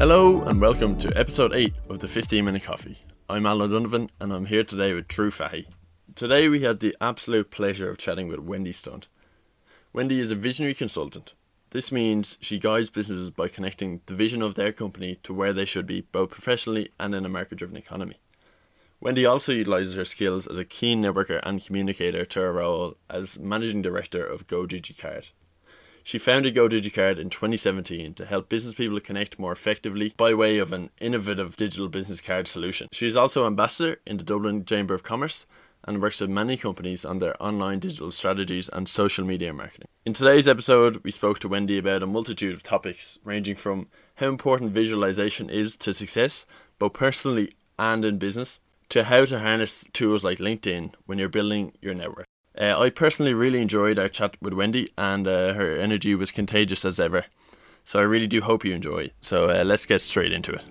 Hello and welcome to episode 8 of the 15 Minute Coffee. I'm Alan Donovan and I'm here today with Drew Fahy. Today we had the absolute pleasure of chatting with Wendy Stunt. Wendy is a visionary consultant. This means she guides businesses by connecting the vision of their company to where they should be, both professionally and in a market driven economy. Wendy also utilises her skills as a keen networker and communicator to her role as managing director of GoDigiCard. She founded GoDigiCard in 2017 to help business people connect more effectively by way of an innovative digital business card solution. She is also ambassador in the Dublin Chamber of Commerce and works with many companies on their online digital strategies and social media marketing. In today's episode, we spoke to Wendy about a multitude of topics ranging from how important visualization is to success, both personally and in business, to how to harness tools like LinkedIn when you're building your network. Uh, I personally really enjoyed our chat with Wendy, and uh, her energy was contagious as ever. So I really do hope you enjoy. So uh, let's get straight into it.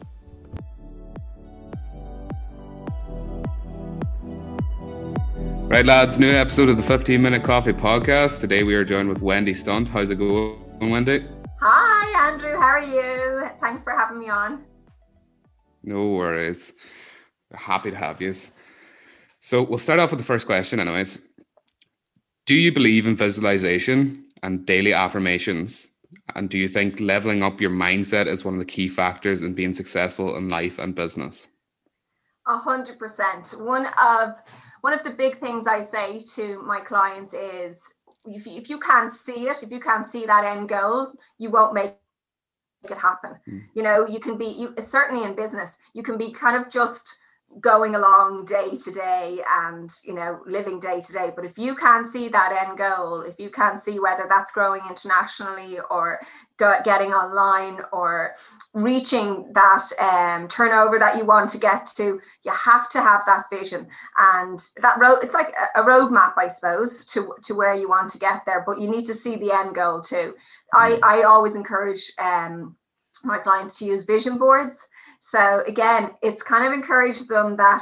Right, lads, new episode of the 15 Minute Coffee Podcast. Today we are joined with Wendy Stunt. How's it going, Wendy? Hi, Andrew. How are you? Thanks for having me on. No worries. Happy to have you. So we'll start off with the first question, anyways. Do you believe in visualization and daily affirmations? And do you think leveling up your mindset is one of the key factors in being successful in life and business? A hundred percent. One of one of the big things I say to my clients is if you, if you can't see it, if you can't see that end goal, you won't make it happen. Mm. You know, you can be you certainly in business, you can be kind of just going along day to day and you know living day to day. But if you can't see that end goal if you can't see whether that's growing internationally or go, getting online or reaching that um, turnover that you want to get to you have to have that vision. And that road it's like a, a roadmap i suppose to to where you want to get there. But you need to see the end goal too. I mm. i always encourage um, my clients to use vision boards so again, it's kind of encouraged them that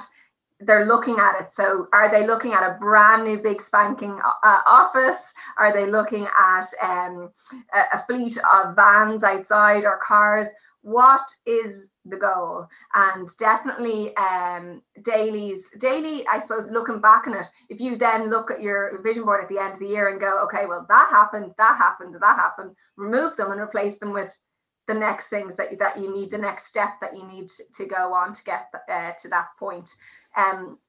they're looking at it. So, are they looking at a brand new big spanking uh, office? Are they looking at um, a, a, fleet of vans outside or cars? What is the goal? And definitely um, dailies, daily, I suppose, looking back on it, if you then look at your vision board at the end of the year and go, okay, well, that happened, that happened, that happened, remove them and replace them with the next things that that you need, the next step that you need to go on to get uh, to that point. Um,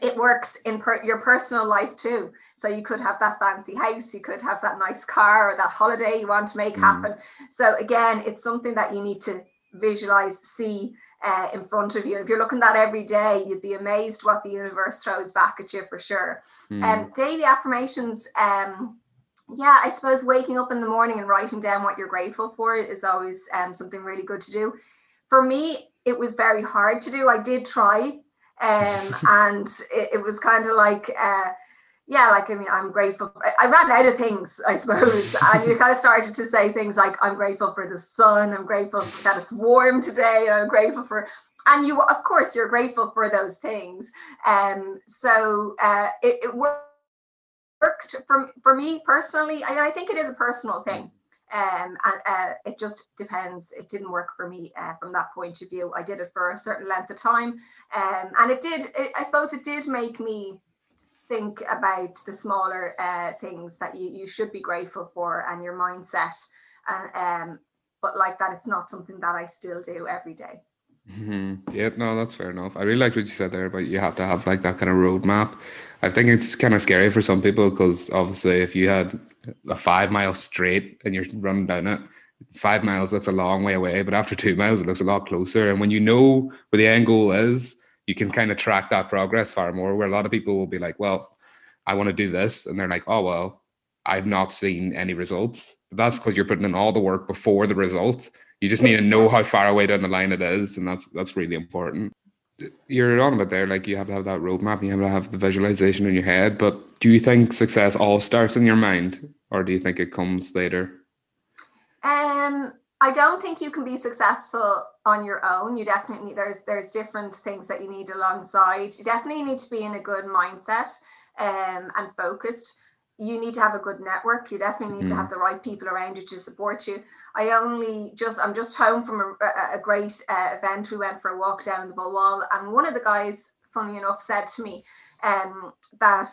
it works in per- your personal life too. So you could have that fancy house, you could have that nice car or that holiday you want to make mm. happen. So again, it's something that you need to visualize, see uh, in front of you. And if you're looking at that every day, you'd be amazed what the universe throws back at you for sure. And mm. um, daily affirmations. Um, yeah, I suppose waking up in the morning and writing down what you're grateful for is always um, something really good to do. For me, it was very hard to do. I did try, um, and it, it was kind of like, uh, yeah, like I mean, I'm grateful. I, I ran out of things, I suppose, and you kind of started to say things like, "I'm grateful for the sun. I'm grateful that it's warm today. I'm grateful for." And you, of course, you're grateful for those things. Um, so uh, it, it worked worked for, for me personally. I, I think it is a personal thing. Um, and uh, it just depends. It didn't work for me uh, from that point of view. I did it for a certain length of time, um, and it did. It, I suppose it did make me think about the smaller uh, things that you, you should be grateful for and your mindset. And um, but like that, it's not something that I still do every day. Mm-hmm. Yep, no, that's fair enough. I really liked what you said there but you have to have like that kind of roadmap. I think it's kind of scary for some people because obviously, if you had a five mile straight and you're running down it, five miles looks a long way away, but after two miles, it looks a lot closer. And when you know where the end goal is, you can kind of track that progress far more. Where a lot of people will be like, well, I want to do this. And they're like, oh, well, I've not seen any results. But that's because you're putting in all the work before the result you just need to know how far away down the line it is, and that's that's really important. You're on about there, like you have to have that roadmap, you have to have the visualization in your head. But do you think success all starts in your mind, or do you think it comes later? Um, I don't think you can be successful on your own. You definitely there's there's different things that you need alongside. You definitely need to be in a good mindset um, and focused you need to have a good network. You definitely need mm. to have the right people around you to support you. I only just I'm just home from a, a great uh, event. We went for a walk down the Bull Wall, and one of the guys, funny enough, said to me um, that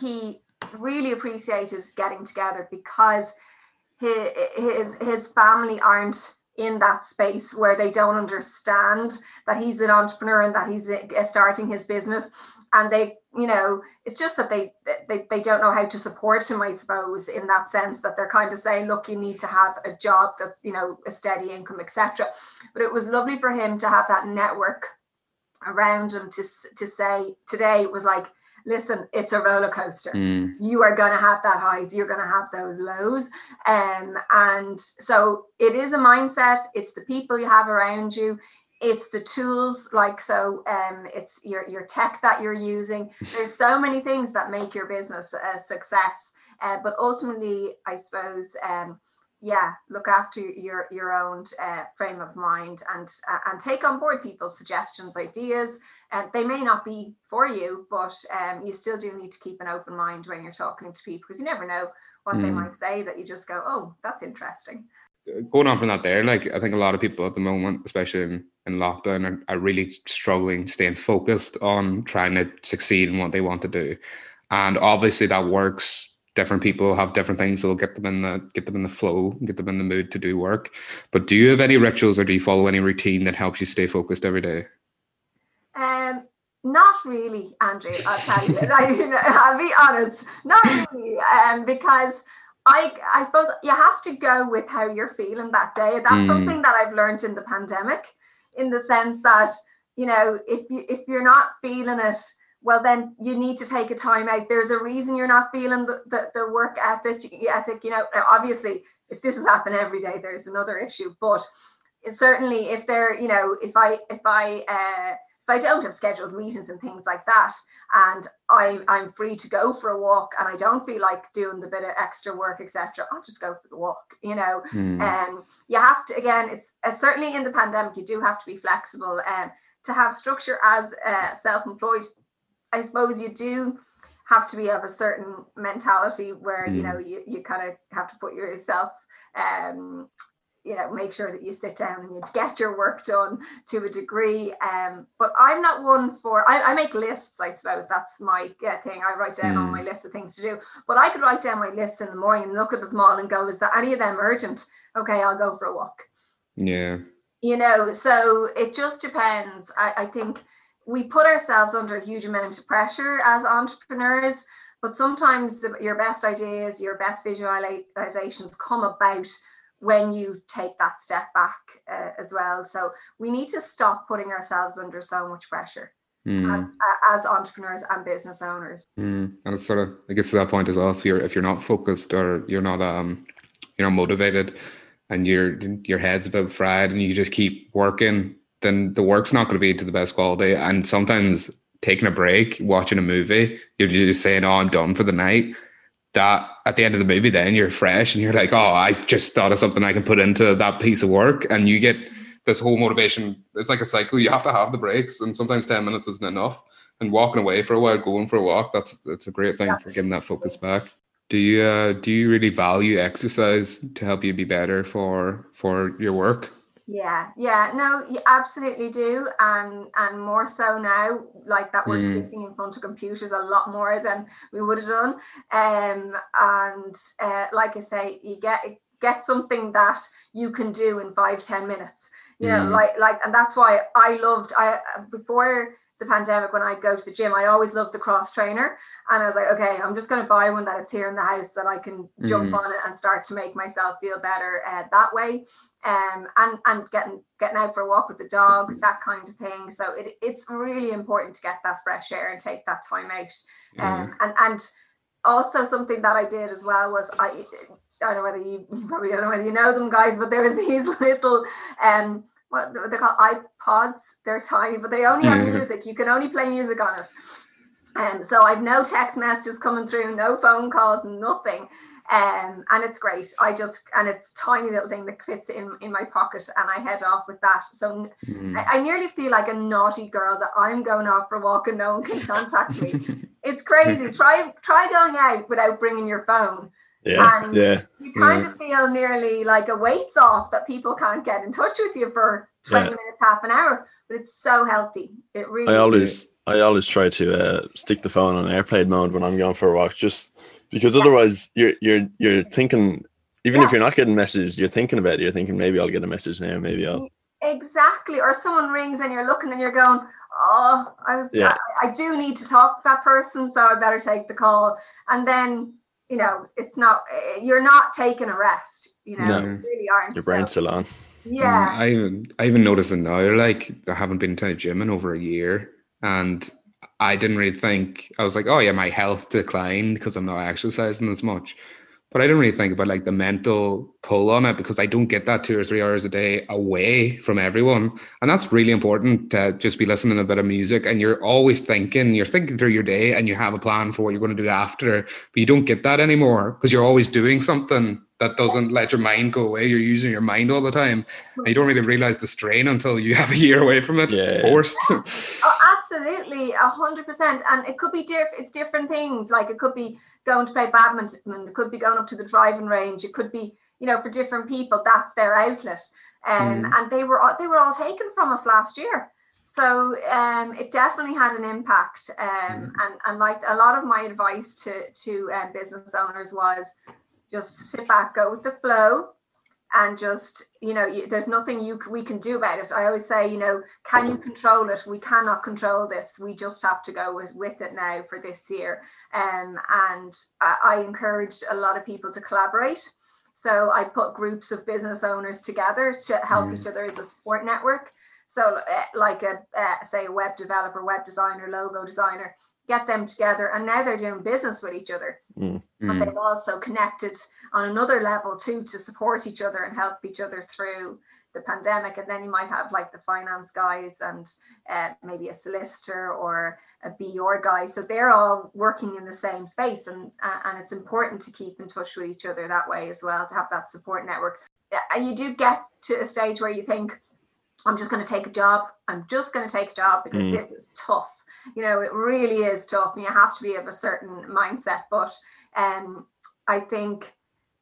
he really appreciated getting together because his his, his family aren't in that space where they don't understand that he's an entrepreneur and that he's uh, starting his business and they you know it's just that they, they they don't know how to support him i suppose in that sense that they're kind of saying look you need to have a job that's you know a steady income etc but it was lovely for him to have that network around him to to say today was like listen it's a roller coaster. Mm. you are going to have that highs you're going to have those lows. Um, and so it is a mindset it's the people you have around you it's the tools like so um, it's your, your tech that you're using. There's so many things that make your business a success. Uh, but ultimately i suppose um, yeah look after your your own uh, frame of mind and uh, and take on board people's suggestions ideas. And they may not be for you but um, you still do need to keep an open mind when you're talking to people because you never know what mm. they might say that you just go oh that's interesting going on from that there like i think a lot of people at the moment especially in, in lockdown are, are really struggling staying focused on trying to succeed in what they want to do. And obviously that works. Different people have different things that'll get them in the get them in the flow get them in the mood to do work. But do you have any rituals or do you follow any routine that helps you stay focused every day? Um not really andrew i'll tell you. I, will be honest. Not really um because I, I suppose you have to go with how you're feeling that day. That's mm. something that I've learned in the pandemic, in the sense that you know if you if you're not feeling it, well then you need to take a time out there's a reason you're not feeling the, the, the work ethic ethic you know obviously if this has happened every day there's another issue but certainly if there you know if i if i uh, if I don't have scheduled meetings and things like that, and I, I'm free to go for a walk, and I don't feel like doing the bit of extra work, etc., I'll just go for the walk. You know, and mm. um, you have to again. It's uh, certainly in the pandemic, you do have to be flexible and um, to have structure as uh, self-employed I suppose you do have to be of a certain mentality where mm. you know you, you kind of have to put yourself um you know make sure that you sit down and you get your work done to a degree um but i'm not one for i, I make lists i suppose that's my uh, thing. I write down mm. on my list of things to do but i could write down my lists in the morning and look at them all and go is that any of them urgent? Okay i'll go for a walk. Yeah. You know so it just depends. I, I think we put ourselves under a huge amount of pressure as entrepreneurs but sometimes the, your best ideas your best visualizations come about when you take that step back uh, as well so we need to stop putting ourselves under so much pressure mm. as, uh, as entrepreneurs and business owners mm. and it's sort of it gets to that point as well if you're if you're not focused or you're not um you're not motivated and your your head's about fried and you just keep working then the work's not going to be to the best quality. And sometimes taking a break, watching a movie, you're just saying, "Oh, I'm done for the night." That at the end of the movie, then you're fresh and you're like, "Oh, I just thought of something I can put into that piece of work," and you get this whole motivation. It's like a cycle. You have to have the breaks, and sometimes ten minutes isn't enough. And walking away for a while, going for a walk, that's that's a great thing for getting that focus back. Do you uh, do you really value exercise to help you be better for for your work? Yeah, yeah, no, you absolutely do, and and more so now, like that we're mm. sitting in front of computers a lot more than we would have done, um, and uh, like I say, you get get something that you can do in five ten minutes, you know, mm. like like, and that's why I loved I before the pandemic when I go to the gym, I always loved the cross trainer. And I was like, okay, I'm just going to buy one that it's here in the house that I can jump mm. on it and start to make myself feel better uh, that way. Um, and and getting getting out for a walk with the dog, that kind of thing. So it, it's really important to get that fresh air and take that time out. Um, mm. and and also something that I did as well was I I don't know whether you, you probably don't know whether you know them guys, but there's these little um what they call iPods. They're tiny, but they only have music. You can only play music on it. And um, so I've no text messages coming through, no phone calls, nothing. Um, and it's great. I just and it's tiny little thing that fits in in my pocket, and I head off with that. So Mm. I, I nearly feel like a naughty girl that I'm going off for a walk and no one can contact me. it's crazy. Try try going out without bringing your phone. Yeah, And yeah. You kind of feel nearly like a weight's off that people can't get in touch with you for 20 Yeah. minutes, half an hour. But it's so healthy. It really I always I always try to uh, stick the phone on airplane mode when I'm going for a walk, just because otherwise you're you're you're thinking. Even if you're not getting messages, you're thinking about it. You're thinking maybe I'll get a message now. Maybe I'll. Exactly. Or someone rings and you're looking and you're going, Oh, I was Yeah. I, I do need to talk to that person, so I better take the call. And then, you know, it's not eh, you're not taking a rest, you know, No. you really aren't. Your brain's So, still on. yeah. Mm, I even I even noticed it now. Like I haven't been to the gym in over a year, and I didn't really think I was like, oh yeah, my health declined because I'm not exercising as much. But I don't really think about like the mental pull on it because I don't get that two or three hours a day away from everyone, and that's really important to just be listening to a bit of music and you're always thinking, you're thinking through your day and you have a plan for what you're going to do after, but you don't get that anymore because you're always doing something that doesn't let your mind go away. You're using your mind all the time. And you don't really realize the strain until you have a year away from it, Yeah. forced. Uh, Absolutely, a hundred percent. And it could be different. It's different things. Like it could be going to play badminton. It could be going up to the driving range. It could be, you know, for different people, that's their outlet. Um, Mm. and they were all, they were all taken from us last year. So um, it definitely had an impact. Um, and and like a lot of my advice to to um, business owners was just sit back, go with the flow, and just you know you, there's nothing you we can do about it. I always say you know can you control it? We cannot control this. We just have to go with, with it now for this year. Um, and I, I encouraged a lot of people to collaborate. So i put groups of business owners together to help Mm. each other as a support network. So uh, like a uh, say a web developer web designer logo designer get them together and now they're doing business with each other. But Mm. they've also connected on another level too to support each other and help each other through the pandemic. And then you might have like the finance guys and uh, maybe a solicitor or a PR guy. So they're all working in the same space and uh, and it's important to keep in touch with each other that way as well to have that support network. And you do get to a stage where you think I'm just going to take a job. I'm just going to take a job because Mm. this is tough you know it really is tough and you have to be of a certain mindset but um, I think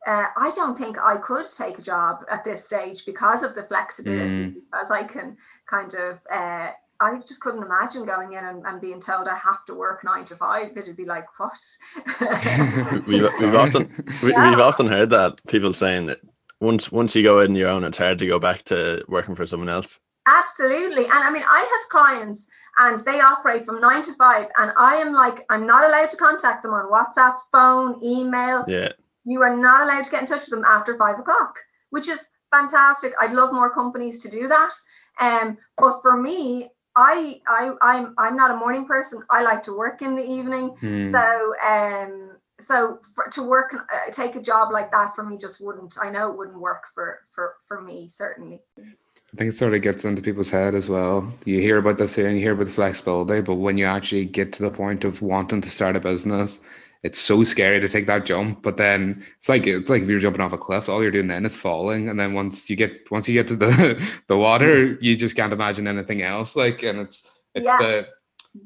uh, I don't think I could take a job at this stage because of the flexibility, Mm. because I can kind of. Uh, I just couldn't imagine going in and, and being told I have to work nine to five. It'd be like, what? We've, we've often we, Yeah. we've often heard that people saying that once once you go in your own, it's hard to go back to working for someone else. Absolutely. And I mean, I have clients and they operate from nine to five, and I am like, I'm not allowed to contact them on WhatsApp, phone, email. Yeah, you are not allowed to get in touch with them after five o'clock, which is fantastic. I'd love more companies to do that. Um, but for me, I, I, I'm, I'm not a morning person. I like to work in the evening. Mm. So, um, so for, to work, uh, take a job like that for me just wouldn't. I know it wouldn't work for, for, for me certainly. I think it sort of gets into people's head as well. You hear about the saying, you hear about the flexibility, but when you actually get to the point of wanting to start a business, it's so scary to take that jump. But then it's like it's like if you're jumping off a cliff, all you're doing then is falling. And then once you get once you get to the the water, mm-hmm. you just can't imagine anything else. Like, and it's it's Yeah. the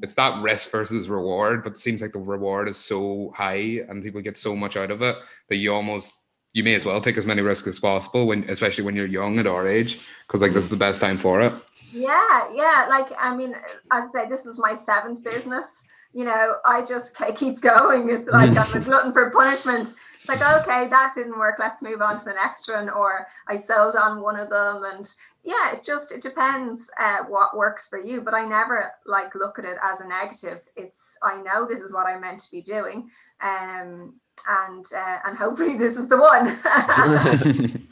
it's that risk versus reward, but it seems like the reward is so high and people get so much out of it that you almost you may as well take as many risks as possible when especially when you're young at our age because like this is the best time for it Yeah, yeah. Like, I mean, as I say, this is my seventh business. You know, I just keep going. It's like I'm a glutton for punishment. It's like, okay, that didn't work. Let's move on to the next one. Or I sold on one of them. And yeah, it just, it depends uh, what works for you. But I never like look at it as a negative. It's, I know this is what I'm meant to be doing. Um, and, uh, and hopefully this is the one.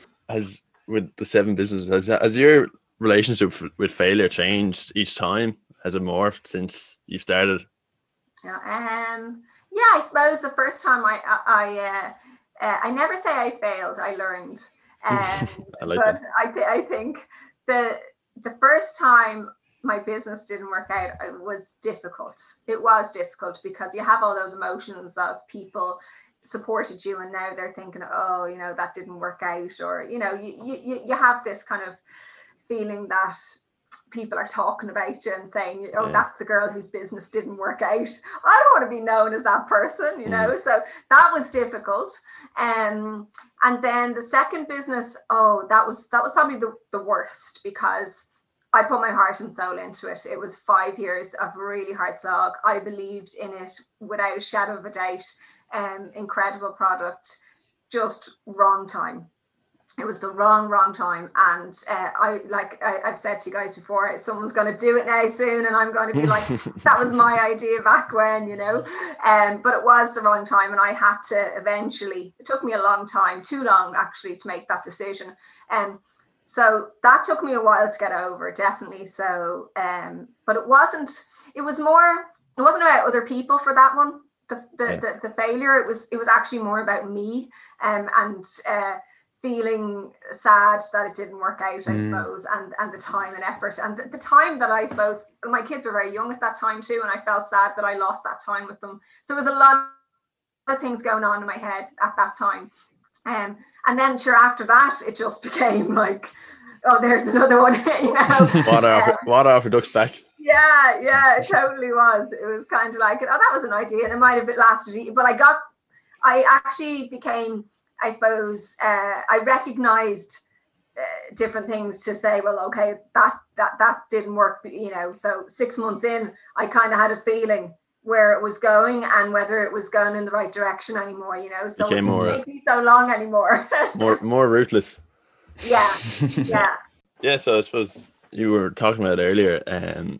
as with the seven businesses, has, has your relationship with failure changed each time? Has it morphed since you started? Yeah, um, yeah, I suppose the first time I, I, I, uh, uh, I never say I failed. I learned, um, I like but that. I, th- I think the the first time my business didn't work out it was difficult. It was difficult because you have all those emotions of people supported you and now they're thinking oh you know that didn't work out or you know you you, you have this kind of feeling that people are talking about you and saying, oh, yeah. that's the girl whose business didn't work out. I don't want to be known as that person, you know. Mm. So that was difficult. Um, and then the second business, oh, that was that was probably the, the worst because I put my heart and soul into it. It was five years of really hard slog. I believed in it without a shadow of a doubt. Um, incredible product, just wrong time. It was the wrong wrong time. And uh, i like I, have said to you guys before someone's going to do it now soon and i'm going to be like that was my idea back when you know? Um but it was the wrong time and i had to eventually it took me a long time too long actually to make that decision. And um, so that took me a while to get over definitely. So um but it wasn't it was more it wasn't about other people for that one the the, yeah. the, the, failure it was it was actually more about me um and uh feeling sad that it didn't work out, I mm. suppose, and and the time and effort and the, the, time that I suppose my kids were very young at that time too, and I felt sad that I lost that time with them. So there was a lot of things going on in my head at that time. Um, and then sure after that it just became like, oh, there's another one, you know. off, um, water off duck's back. Yeah, yeah, it totally was. It was kind of like, oh, that was an idea, and it might have lasted, but I got, I actually became I suppose uh, I recognized uh, different things to say, well, okay, that that that didn't work, you know. So six months in, I kind of had a feeling where it was going and whether it was going in the right direction anymore, you know. So it didn't more, take me so long anymore. more more ruthless. Yeah, yeah. yeah. So I suppose you were talking about earlier, um,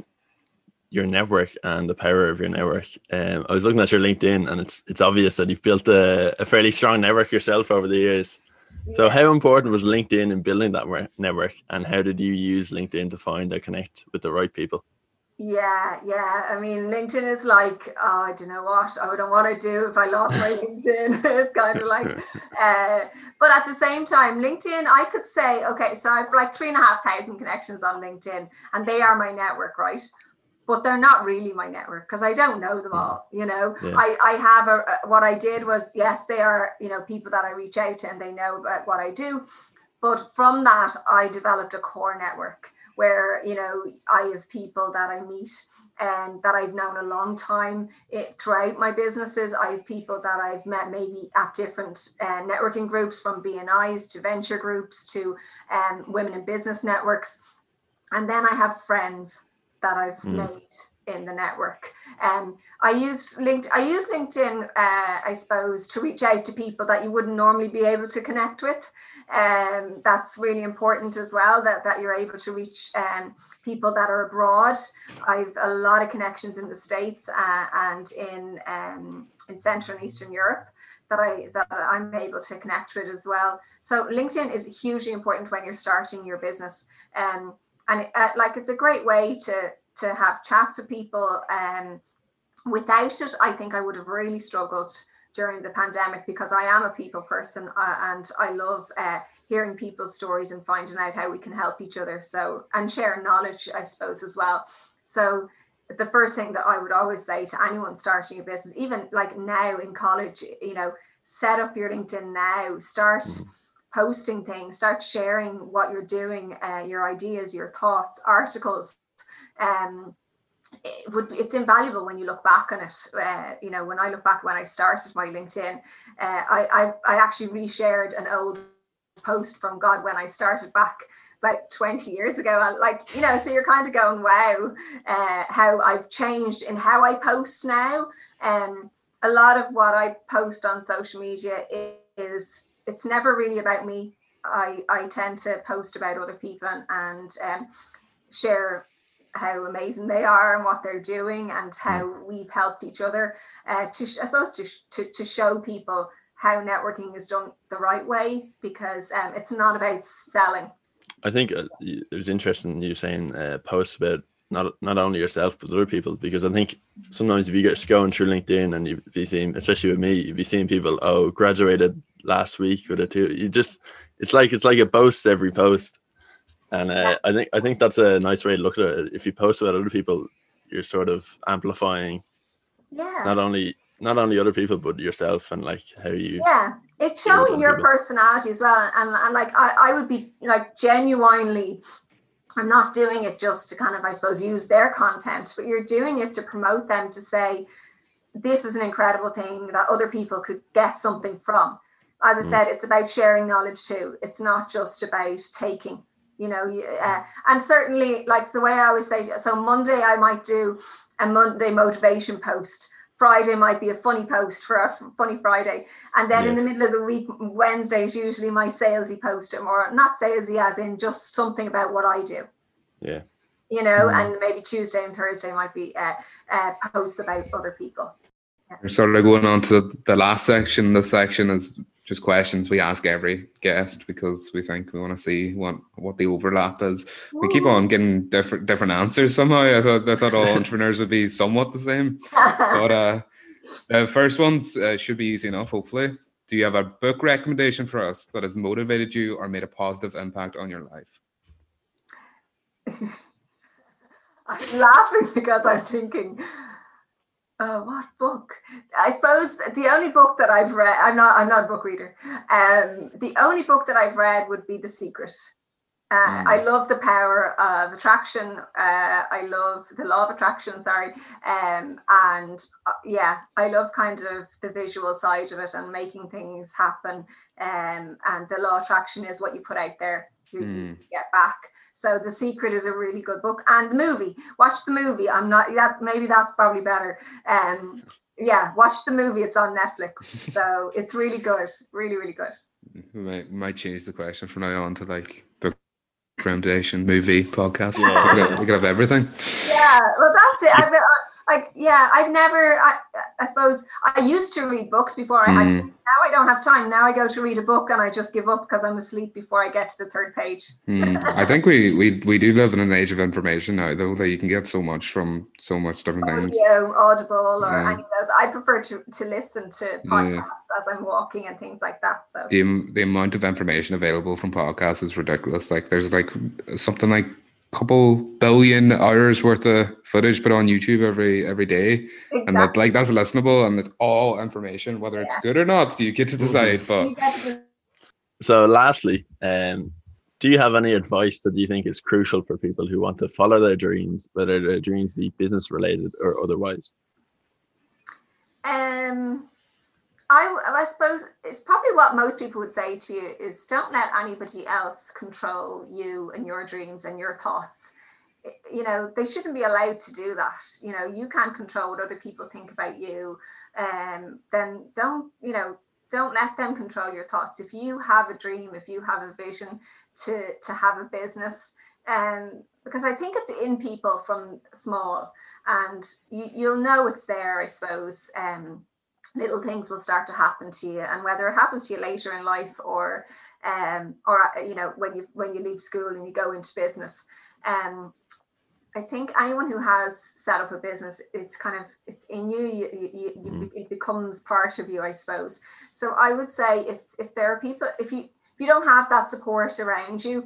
your network and the power of your network. Um, I was looking at your LinkedIn, and it's it's obvious that you've built a, a fairly strong network yourself over the years. Yeah. So, how important was LinkedIn in building that network, and how did you use LinkedIn to find and connect with the right people? Yeah, yeah. I mean, LinkedIn is like, oh, I don't know what I wouldn't want to do if I lost my LinkedIn. it's kind of like, uh, but at the same time, LinkedIn, I could say, okay, so I've like three and a half thousand connections on LinkedIn, and they are my network, right? But they're not really my network because I don't know them all. You know, yeah. I I have a what I did was yes, they are you know people that I reach out to and they know about what I do, but from that I developed a core network where you know I have people that I meet and that I've known a long time it, throughout my businesses. I have people that I've met maybe at different uh, networking groups, from BNIs to venture groups to um, women in business networks, and then I have friends that I've mm. made in the network. Um, I use linked I use LinkedIn, uh, I suppose, to reach out to people that you wouldn't normally be able to connect with. Um, that's really important as well. That that you're able to reach um, people that are abroad. I've a lot of connections in the states uh, and in um, in Central and Eastern Europe that I that I'm able to connect with as well. So LinkedIn is hugely important when you're starting your business. Um, and uh, like it's a great way to to have chats with people um without it i think i would have really struggled during the pandemic because i am a people person uh, and i love uh, hearing people's stories and finding out how we can help each other so and share knowledge i suppose as well. So the first thing that i would always say to anyone starting a business even like now in college you know set up your linkedin now start mm-hmm posting things, start sharing what you're doing, uh, your ideas, your thoughts, articles. Um, it would it's invaluable when you look back on it. Uh, you know, when I look back when I started my LinkedIn, uh, I, I I actually reshared an old post from God when I started back about 20 years ago. like, you know, so you're kind of going, wow, uh, how I've changed in how I post now. Um, a lot of what I post on social media is it's never really about me. I I tend to post about other people and, and um, share how amazing they are and what they're doing and how we've helped each other uh, to I suppose to, to to show people how networking is done the right way because um, it's not about selling. I think uh, it was interesting you saying uh, posts about not not only yourself but other people because I think sometimes if you get going through LinkedIn and you be seeing, especially with me, you be seeing people oh graduated last week or two. You just it's like it's like a post every post, and uh, I think I think that's a nice way to look at it. If you post about other people, you're sort of amplifying yeah. not only not only other people but yourself and like how you yeah it's showing your people. personality as well and, and like I, I would be like genuinely i'm not doing it just to kind of i suppose use their content but you're doing it to promote them to say this is an incredible thing that other people could get something from as i Mm. said it's about sharing knowledge too it's not just about taking you know uh, and certainly like the way i always say so monday i might do a monday motivation post friday might be a funny post for a funny friday. And then in the middle of the week wednesday is usually my salesy post or not salesy as in just something about what i do. Yeah. You know Mm. and maybe tuesday and thursday might be uh, uh, posts about other people We're sort of going on to the last section. This section is just questions we ask every guest because we think we want to see what what the overlap is. We keep on getting different different answers somehow. I thought I thought all entrepreneurs would be somewhat the same. But uh, the first ones uh, should be easy enough. Hopefully, do you have a book recommendation for us that has motivated you or made a positive impact on your life? I'm laughing because I'm thinking, oh, what book? I suppose the only book that I've read, I'm not, I'm not a book reader. Um, the only book that I've read would be The Secret. Uh, Mm. I love the power of attraction. Uh, I love the law of attraction. Sorry, um, and uh, yeah, I love kind of the visual side of it and making things happen. Um, and the law of attraction is what you put out there, you, you Mm. get back. So The Secret is a really good book, and the movie. Watch the movie. I'm not that. Maybe that's probably better. Um, yeah, watch the movie. It's on Netflix, so it's really good. Really, really good. We might, we might change the question from now on to like book recommendation, movie, podcast. Yeah. We, could, we could have everything. Yeah, well, that's it. I've, uh, like, yeah, I've never. I, I suppose I used to read books before. I, I Mm. now I don't have time. Now I go to read a book and I just give up because I'm asleep before I get to the third page. Hmm. I think we, we we do live in an age of information now, though, that you can get so much from so much different things. Audio, Audible, or Yeah. any of those. I prefer to to listen to podcasts as I'm walking and things like that. So The the amount of information available from podcasts is ridiculous. Like there's like something like couple billion hours worth of footage put on YouTube every every day, and that like that's listenable and it's all information, whether it's good or not. You get to decide, but You get to- so lastly um do you have any advice that you think is crucial for people who want to follow their dreams whether their dreams be business related or otherwise? Um, I, I suppose it's probably what most people would say to you is don't let anybody else control you and your dreams and your thoughts. You know, they shouldn't be allowed to do that. You know, you can't control what other people think about you. Um, then don't, you know, don't let them control your thoughts. If you have a dream, if you have a vision to to have a business, um, because I think it's in people from small and you, you'll know it's there, I suppose. Um, little things will start to happen to you, and whether it happens to you later in life or, um, or uh, you know, when you when you leave school and you go into business, um, I think anyone who has set up a business, it's kind of it's in you. You, you, you, Mm. it becomes part of you, I suppose. So I would say if if there are people, if you if you don't have that support around you,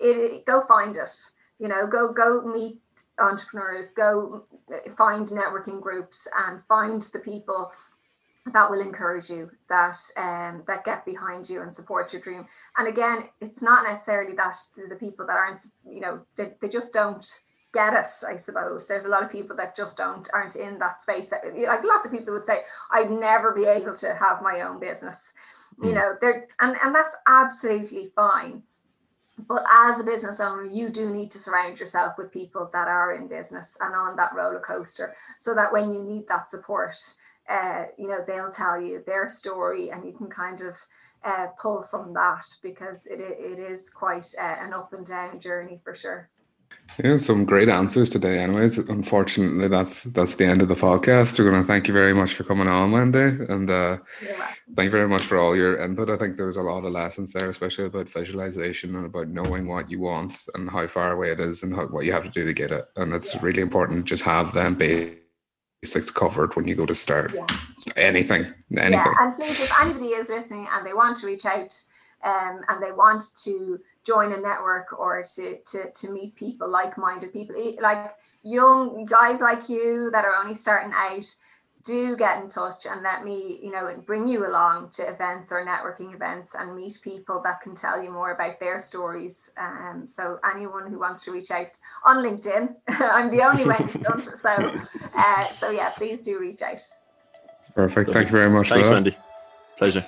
it, it go find it. You know, go go meet entrepreneurs, go uh, find networking groups, and find the people that will encourage you that um that get behind you and support your dream. And again it's not necessarily that the people that aren't you know they, they just don't get it i suppose. There's a lot of people that just don't aren't in that space that like lots of people would say i'd never be able to have my own business. You Mm. know there and and that's absolutely fine. But as a business owner you do need to surround yourself with people that are in business and on that roller coaster so that when you need that support uh, you know they'll tell you their story and you can kind of uh, pull from that because it, it is quite uh, an up and down journey for sure Yeah, some great answers today. Anyways, unfortunately, that's that's the end of the podcast. We're going to thank you very much for coming on, Wendy, and uh, thank you very much for all your input. I think there was a lot of lessons there, especially about visualization and about knowing what you want and how far away it is and how, what you have to do to get it. And it's really important to just have them basics covered when you go to start Yeah. anything, anything. Yeah, and please, if anybody is listening and they want to reach out um, and they want to join a network or to to to meet people, like-minded people, like young guys like you that are only starting out, do get in touch and let me, you know, bring you along to events or networking events and meet people that can tell you more about their stories. Um, so anyone who wants to reach out on LinkedIn, I'm the only Wendy Stunt. So, uh, so yeah, please do reach out. Perfect. Thank you very much. Thanks, Wendy. Pleasure.